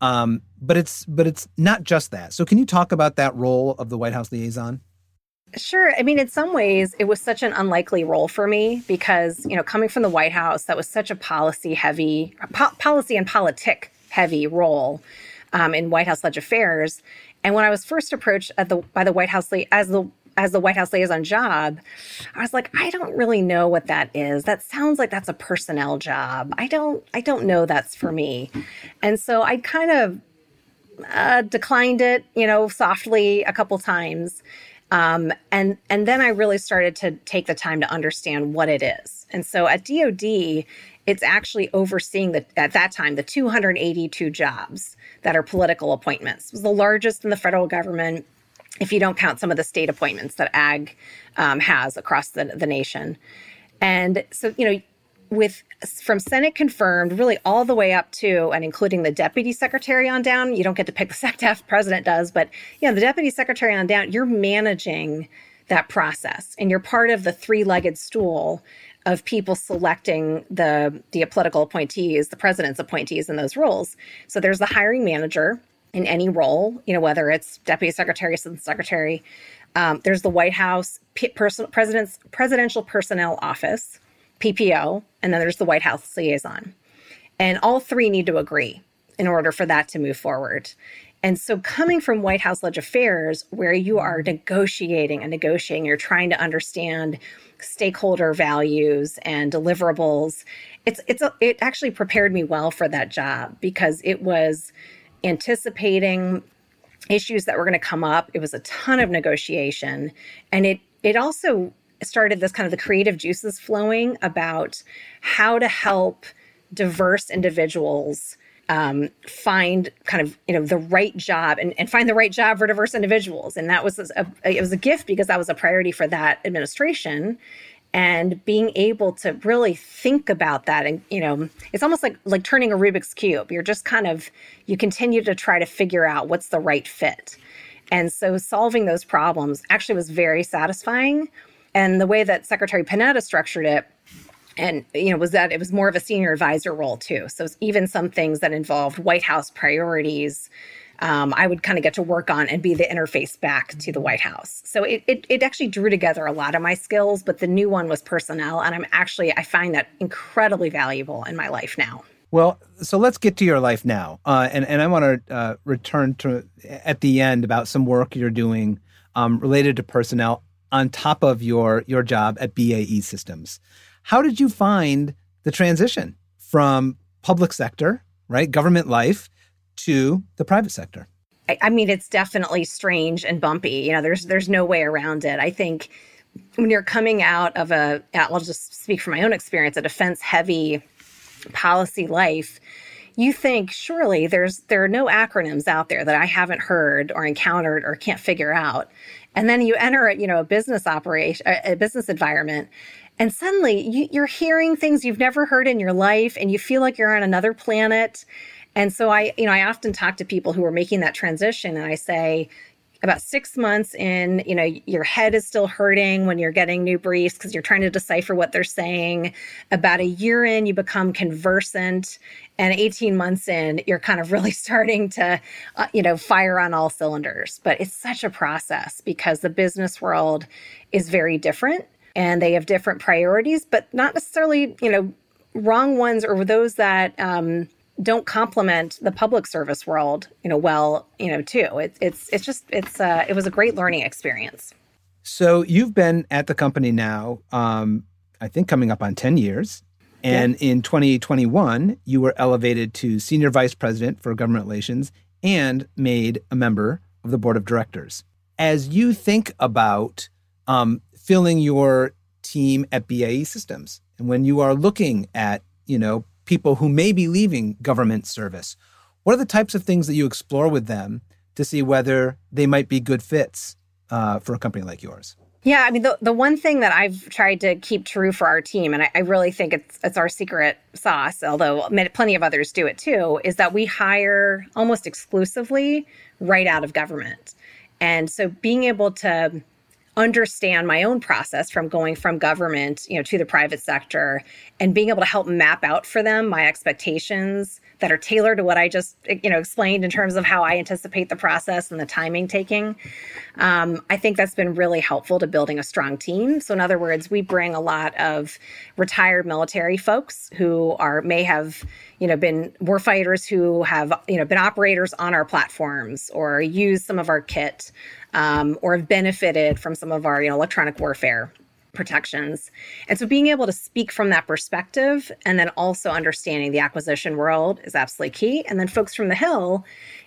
Um, but it's but it's not just that. So can you talk about that role of the White House liaison? Sure. I mean, in some ways, it was such an unlikely role for me because, you know, coming from the White House, that was such a policy heavy, po- policy and politic heavy role um, in White House Leg affairs. And when I was first approached the, by the White House as the as the White House liaison job, I was like, I don't really know what that is. That sounds like that's a personnel job. I don't I don't know that's for me. And so I kind of uh, declined it, you know, softly a couple times. Um, and and then I really started to take the time to understand what it is. And so at DoD, it's actually overseeing the at that time the 282 jobs that are political appointments. It was the largest in the federal government, if you don't count some of the state appointments that AG um, has across the, the nation. And so, you know, with from Senate confirmed, really all the way up to and including the deputy secretary on down. You don't get to pick the SecDef, president does, but yeah, the deputy secretary on down, you're managing that process and you're part of the three-legged stool of people selecting the the political appointees, the president's appointees in those roles. So there's the hiring manager in any role, you know, whether it's deputy secretary, assistant secretary. Um, there's the White House P- president's presidential personnel office, PPO, and then there's the White House liaison. And all three need to agree in order for that to move forward. And so, coming from White House Leg Affairs, where you are negotiating and negotiating, you're trying to understand stakeholder values and deliverables. It's it's a, it actually prepared me well for that job because it was anticipating issues that were going to come up. It was a ton of negotiation, and it it also started this kind of the creative juices flowing about how to help diverse individuals um, find kind of you know the right job and, and find the right job for diverse individuals. And that was a, it was a gift because that was a priority for that administration and being able to really think about that and you know it's almost like like turning a rubik's cube. You're just kind of you continue to try to figure out what's the right fit. And so solving those problems actually was very satisfying. And the way that secretary panetta structured it and you know was that it was more of a senior advisor role too. So even some things that involved white house priorities um, i would kind of get to work on and be the interface back to the white house so it, it, it actually drew together a lot of my skills but the new one was personnel and i'm actually i find that incredibly valuable in my life now well, so let's get to your life now, uh, and and I want to uh, return to at the end about some work you're doing um, related to personnel on top of your your job at BAE Systems. How did you find the transition from public sector, right, government life, to the private sector? I, I mean, it's definitely strange and bumpy. You know, there's there's no way around it. I think when you're coming out of a, uh, I'll just speak from my own experience, a defense heavy policy life, you think surely there's there are no acronyms out there that I haven't heard or encountered or can't figure out. And then you enter, you know, a business operation, a business environment, and suddenly you, you're hearing things you've never heard in your life and you feel like you're on another planet. And so I, you know, I often talk to people who are making that transition and I say, about six months in, you know, your head is still hurting when you're getting new briefs because you're trying to decipher what they're saying. About a year in, you become conversant. And 18 months in, you're kind of really starting to, uh, you know, fire on all cylinders. But it's such a process because the business world is very different and they have different priorities, but not necessarily, you know, wrong ones or those that um, don't complement the public service world, you know, well, you know, too. It, it's it's just it's uh, it was a great learning experience. So you've been at the company now, um, I think, coming up on ten years. And yeah. in 2021, you were elevated to senior vice president for government relations and made a member of the board of directors. As you think about um, filling your team at BAE Systems. And when you are looking at, you know, people who may be leaving government service, what are the types of things that you explore with them to see whether they might be good fits uh, for a company like yours? Yeah, I mean, the, the one thing that I've tried to keep true for our team, and I, I really think it's it's our secret sauce, although plenty of others do it too, is that we hire almost exclusively right out of government. And so being able to understand my own process from going from government you know to the private sector and being able to help map out for them my expectations that are tailored to what I just you know explained in terms of how I anticipate the process and the timing taking. Um, I think that's been really helpful to building a strong team. So in other words, we bring a lot of retired military folks who are may have you know been war fighters who have you know been operators on our platforms or used some of our kit um, or have benefited from some of our you know electronic warfare protections. And so being able to speak from that perspective and then also understanding the acquisition world is absolutely key. And then folks from the Hill,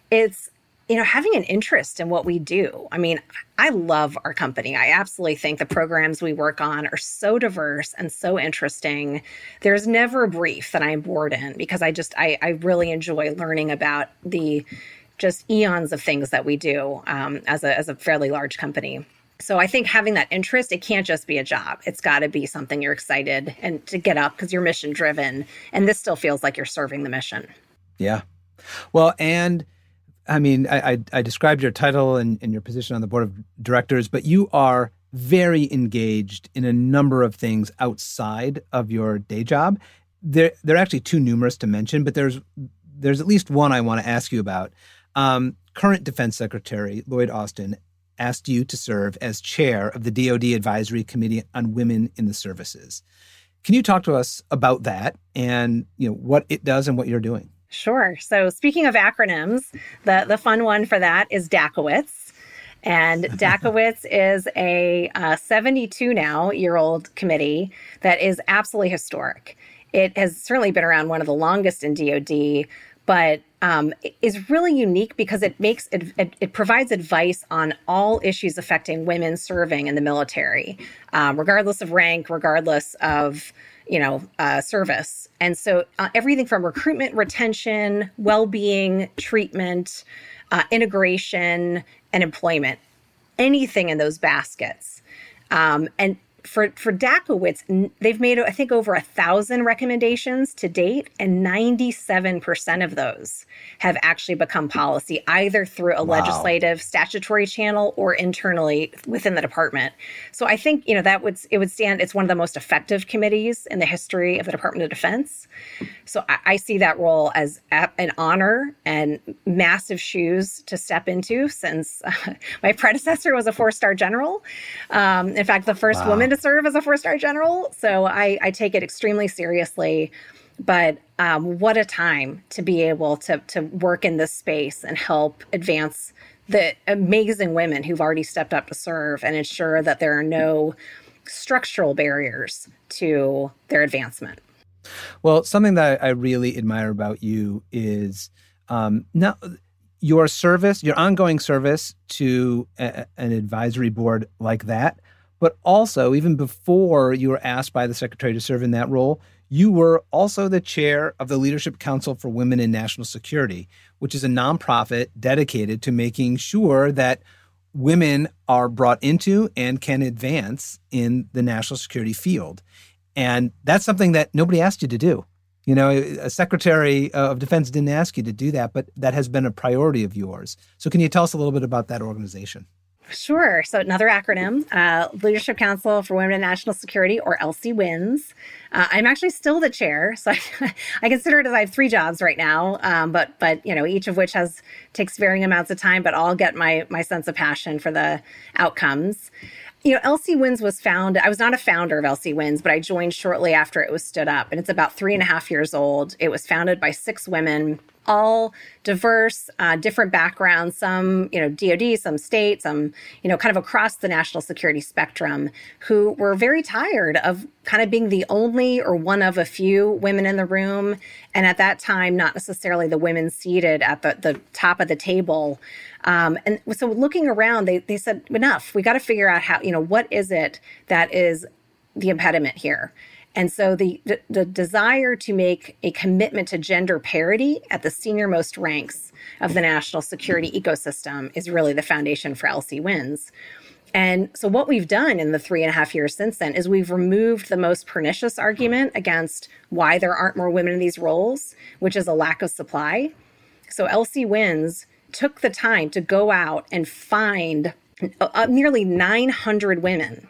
it's you know having an interest in what we do i mean i love our company i absolutely think the programs we work on are so diverse and so interesting there's never a brief that i'm bored in because i just i, I really enjoy learning about the just eons of things that we do um, as a as a fairly large company so I think having that interest, it can't just be a job. It's got to be something you're excited and to get up because you're mission driven. And this still feels like you're serving the mission. Yeah. Well, and I mean, I, I, I described your title and, and your position on the board of directors, but you are very engaged in a number of things outside of your day job. They're, they're actually too numerous to mention, but there's there's at least one I want to ask you about. Um, current Defense Secretary Lloyd Austin asked you to serve as chair of the DoD Advisory Committee on Women in the Services. Can you talk to us about that and you know what it does and what you're doing? Sure. So speaking of acronyms, the the fun one for that is DACOWITS. And DACOWITS is a uh, 72 now year old committee that is absolutely historic. It has certainly been around one of the longest in DoD, but um, is really unique because it makes it, it, it, provides advice on all issues affecting women serving in the military, um, regardless of rank, regardless of you know uh, service, and so uh, everything from recruitment, retention, well-being, treatment, uh, integration, and employment, anything in those baskets. Um, and for for DACOWITS, they've made I think over a thousand recommendations to date, and ninety seven percent of those have actually become policy, either through a wow. legislative statutory channel or internally within the department. So I think you know that would it would stand. It's one of the most effective committees in the history of the Department of Defense. So I, I see that role as an honor and massive shoes to step into, since uh, my predecessor was a four star general. Um, in fact, the first wow. woman serve as a four star general. So I, I, take it extremely seriously. But um, what a time to be able to, to work in this space and help advance the amazing women who've already stepped up to serve and ensure that there are no structural barriers to their advancement. Well, something that I really admire about you is um, not your service, your ongoing service to a, an advisory board like that, but also, even before you were asked by the secretary to serve in that role, you were also the chair of the Leadership Council for Women in National Security, which is a nonprofit dedicated to making sure that women are brought into and can advance in the national security field. And that's something that nobody asked you to do. You know, a secretary of defense didn't ask you to do that, but that has been a priority of yours. So, can you tell us a little bit about that organization? Sure. So another acronym, uh, Leadership Council for Women in National Security, or LC WINS. Uh, I'm actually still the chair, so I, I, consider it as I have three jobs right now. Um, but but you know, each of which has takes varying amounts of time, but I'll get my my sense of passion for the outcomes. You know, LC WINS was found. I was not a founder of LC WINS, but I joined shortly after it was stood up, and it's about three and a half years old. It was founded by six women all diverse, uh, different backgrounds, some, you know, DOD, some state, some, you know, kind of across the national security spectrum, who were very tired of kind of being the only or one of a few women in the room. And at that time, not necessarily the women seated at the, the top of the table. Um, and so looking around, they, they said, enough, we got to figure out how, you know, what is it that is the impediment here? And so the, the, the desire to make a commitment to gender parity at the senior-most ranks of the national security ecosystem is really the foundation for LC Wins. And so, what we've done in the three and a half years since then is we've removed the most pernicious argument against why there aren't more women in these roles, which is a lack of supply. So, LC Wins took the time to go out and find uh, nearly 900 women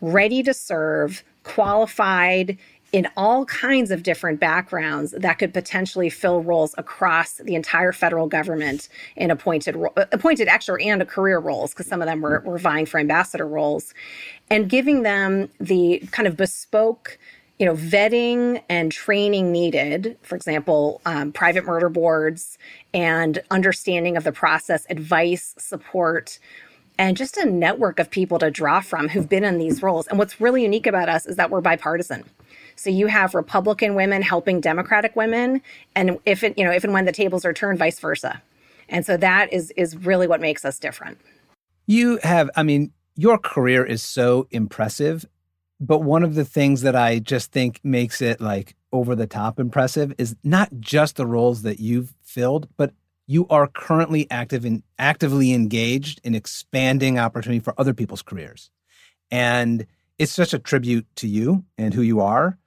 ready to serve, qualified in all kinds of different backgrounds that could potentially fill roles across the entire federal government in appointed appointed extra and career roles because some of them were, were vying for ambassador roles and giving them the kind of bespoke you know vetting and training needed for example um, private murder boards and understanding of the process advice support and just a network of people to draw from who've been in these roles. And what's really unique about us is that we're bipartisan. So you have Republican women helping Democratic women, and if it, you know, if and when the tables are turned, vice versa. And so that is is really what makes us different. You have, I mean, your career is so impressive, but one of the things that I just think makes it like over the top impressive is not just the roles that you've filled, but you are currently active in actively engaged in expanding opportunity for other people's careers. And it's such a tribute to you and who you are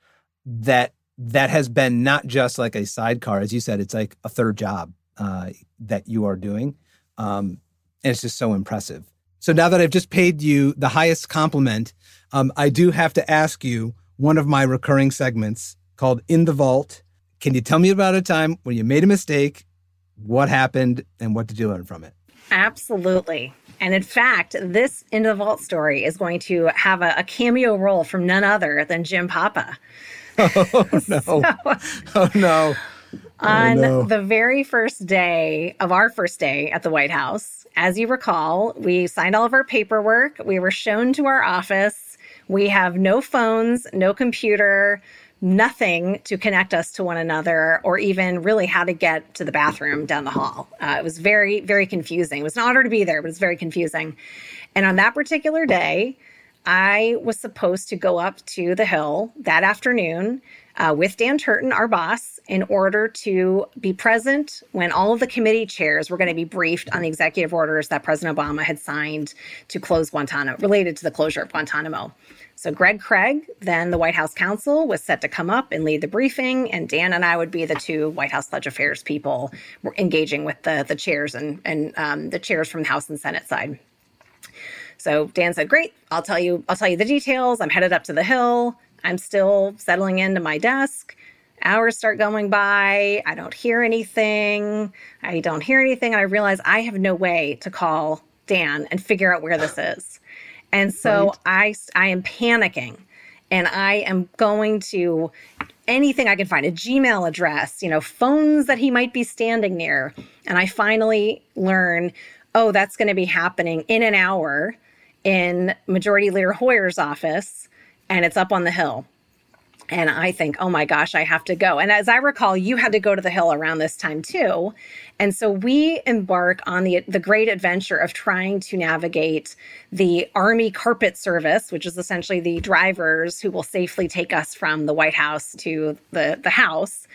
that that has been not just like a sidecar, as you said, it's like a third job uh, that you are doing. Um, and it's just so impressive. So now that I've just paid you the highest compliment, um, I do have to ask you one of my recurring segments called In the Vault. Can you tell me about a time when you made a mistake what happened and what did you learn from it? Absolutely. And in fact, this In the Vault story is going to have a, a cameo role from none other than Jim Papa. Oh, no. so, oh, no. Oh, on oh, no. the very first day of our first day at the White House, as you recall, we signed all of our paperwork. We were shown to our office. We have no phones, no computer, nothing to connect us to one another or even really how to get to the bathroom down the hall. Uh, it was very, very confusing. It was an honor to be there, but it's very confusing. And on that particular day, I was supposed to go up to the Hill that afternoon uh, with Dan Turton, our boss, in order to be present when all of the committee chairs were going to be briefed on the executive orders that President Obama had signed to close Guantanamo, related to the closure of Guantanamo. So Greg Craig, then the White House counsel, was set to come up and lead the briefing, and Dan and I would be the two White House Leg Affairs people engaging with the the chairs and and um, the chairs from the House and Senate side. So Dan said, "Great, I'll tell you. I'll tell you the details. I'm headed up to the Hill. I'm still settling into my desk." Hours start going by. I don't hear anything. I don't hear anything. And I realize I have no way to call Dan and figure out where this is. And so right. I I am panicking and I am going to anything I can find, a Gmail address, you know, phones that he might be standing near. And I finally learn, oh, that's going to be happening in an hour in Majority Leader Hoyer's office, and it's up on the Hill. And I think, oh my gosh, I have to go. And as I recall, you had to go to the Hill around this time too. And so we embark on the the great adventure of trying to navigate the Army Carpet Service, which is essentially the drivers who will safely take us from the White House to the the House.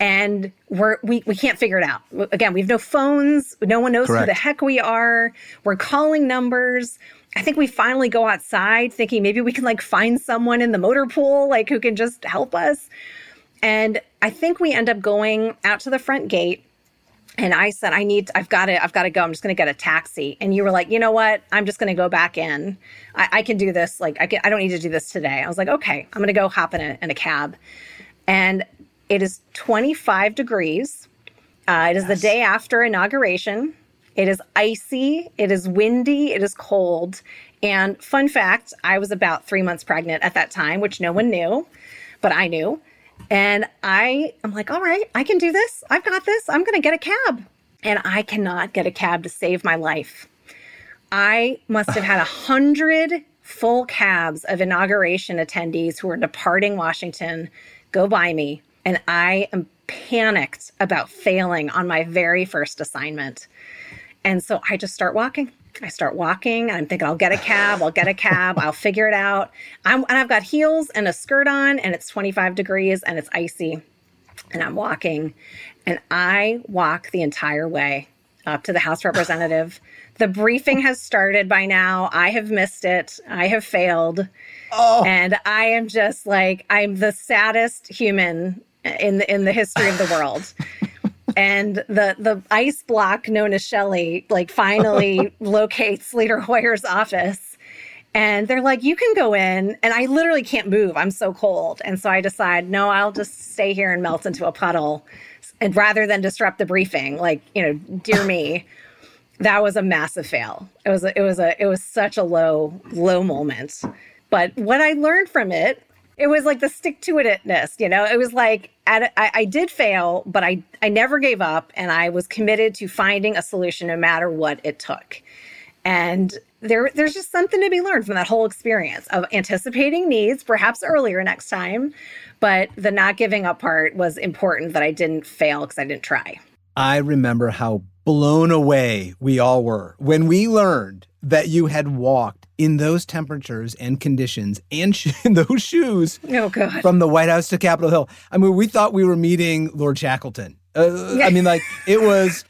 And we're we, we can't figure it out. Again, we have no phones. No one knows Correct. who the heck we are. We're calling numbers. I think we finally go outside thinking maybe we can like find someone in the motor pool, like who can just help us. And I think we end up going out to the front gate and I said, I need, I've got to, I've got to go. I'm just going to get a taxi. And you were like, you know what? I'm just going to go back in. I, I, can do this. Like, I can, I don't need to do this today. I was like, okay, I'm going to go hop in a, in a cab. And it is 25 degrees. Uh, it is yes. the day after inauguration. It is icy. It is windy. It is cold. And fun fact, I was about three months pregnant at that time, which no one knew, but I knew. And I am like, all right, I can do this. I've got this. I'm going to get a cab. And I cannot get a cab to save my life. I must have had a hundred full cabs of inauguration attendees who were departing Washington go by me. And I am panicked about failing on my very first assignment. And so I just start walking. I start walking I'm thinking, I'll get a cab, I'll get a cab, I'll figure it out. I'm, and I've got heels and a skirt on, and it's 25 degrees and it's icy. And I'm walking, and I walk the entire way up to the House representative. The briefing has started by now. I have missed it. I have failed. Oh. And I am just like, I'm the saddest human in the, in the history of the world. And the the ice block known as Shelly like finally locates Leader Hoyer's office. And they're like, you can go in. And I literally can't move. I'm so cold. And so I decide, no, I'll just stay here and melt into a puddle. And rather than disrupt the briefing, like, you know, dear me, that was a massive fail. It was a, it was a it was such a low low moment. But what I learned from it it was like the stick to itness, you know. It was like I, I did fail, but I I never gave up, and I was committed to finding a solution no matter what it took. And there there's just something to be learned from that whole experience of anticipating needs, perhaps earlier next time, but the not giving up part was important that I didn't fail because I didn't try. I remember how blown away we all were when we learned that you had walked in those temperatures and conditions and sh- those shoes oh, God. from the White House to Capitol Hill. I mean, we thought we were meeting Lord Shackleton. Uh, I mean, like, it was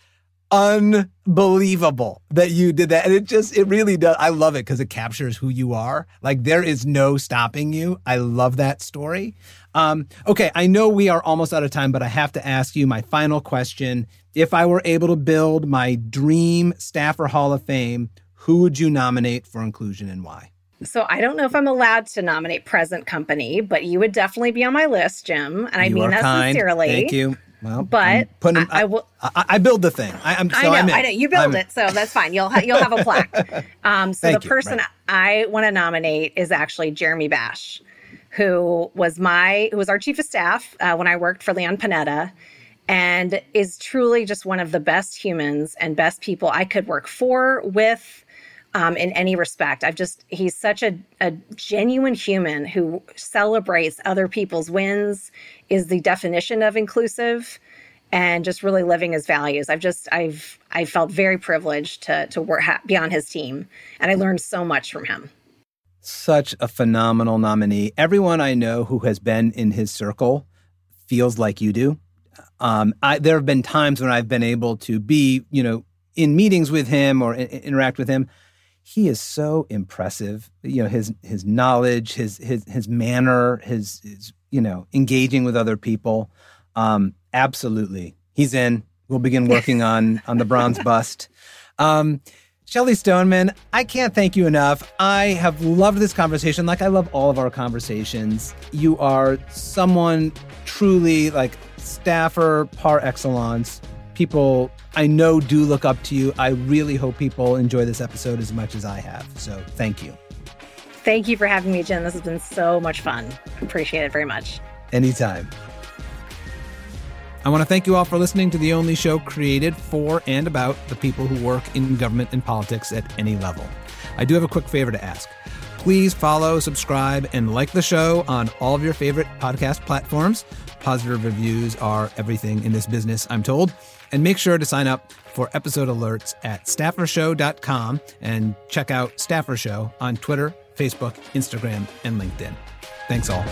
unbelievable that you did that. And it just, it really does. I love it because it captures who you are. Like, there is no stopping you. I love that story. Um, okay, I know we are almost out of time, but I have to ask you my final question. If I were able to build my dream staffer Hall of Fame, who would you nominate for inclusion and why? So I don't know if I'm allowed to nominate present company, but you would definitely be on my list, Jim. And I you mean that kind. sincerely. Thank you. Well, but putting, I, I, will. I, I, build the thing. I, am so I know. I'm I know. You build it, so that's fine. You'll ha- you'll have a plaque. Um, so Thank the you. person Right. I want to nominate is actually Jeremy Bash, who was my who was our chief of staff uh, when I worked for Leon Panetta, and is truly just one of the best humans and best people I could work for with. Um, in any respect, I've just, he's such a, a genuine human who celebrates other people's wins, is the definition of inclusive and just really living his values. I've just I've I felt very privileged to to work ha- be on his team, and I learned so much from him. Such a phenomenal nominee. Everyone I know who has been in his circle feels like you do. Um, I, there have been times when I've been able to be, you know, in meetings with him or I- interact with him. He is so impressive. You know, his his knowledge, his his his manner, his, his you know, engaging with other people. Um, absolutely, he's in. We'll begin working on on the bronze bust. Um, Shelly Stoneman, I can't thank you enough. I have loved this conversation, like I love all of our conversations. You are someone truly like staffer par excellence. People I know do look up to you. I really hope people enjoy this episode as much as I have. So thank you. Thank you for having me, Jen. This has been so much fun. Appreciate it very much. Anytime. I want to thank you all for listening to the only show created for and about the people who work in government and politics at any level. I do have a quick favor to ask. Please follow, subscribe, and like the show on all of your favorite podcast platforms. Positive reviews are everything in this business, I'm told. And make sure to sign up for episode alerts at staffershow.com and check out Staffer Show on Twitter, Facebook, Instagram, and LinkedIn. Thanks all.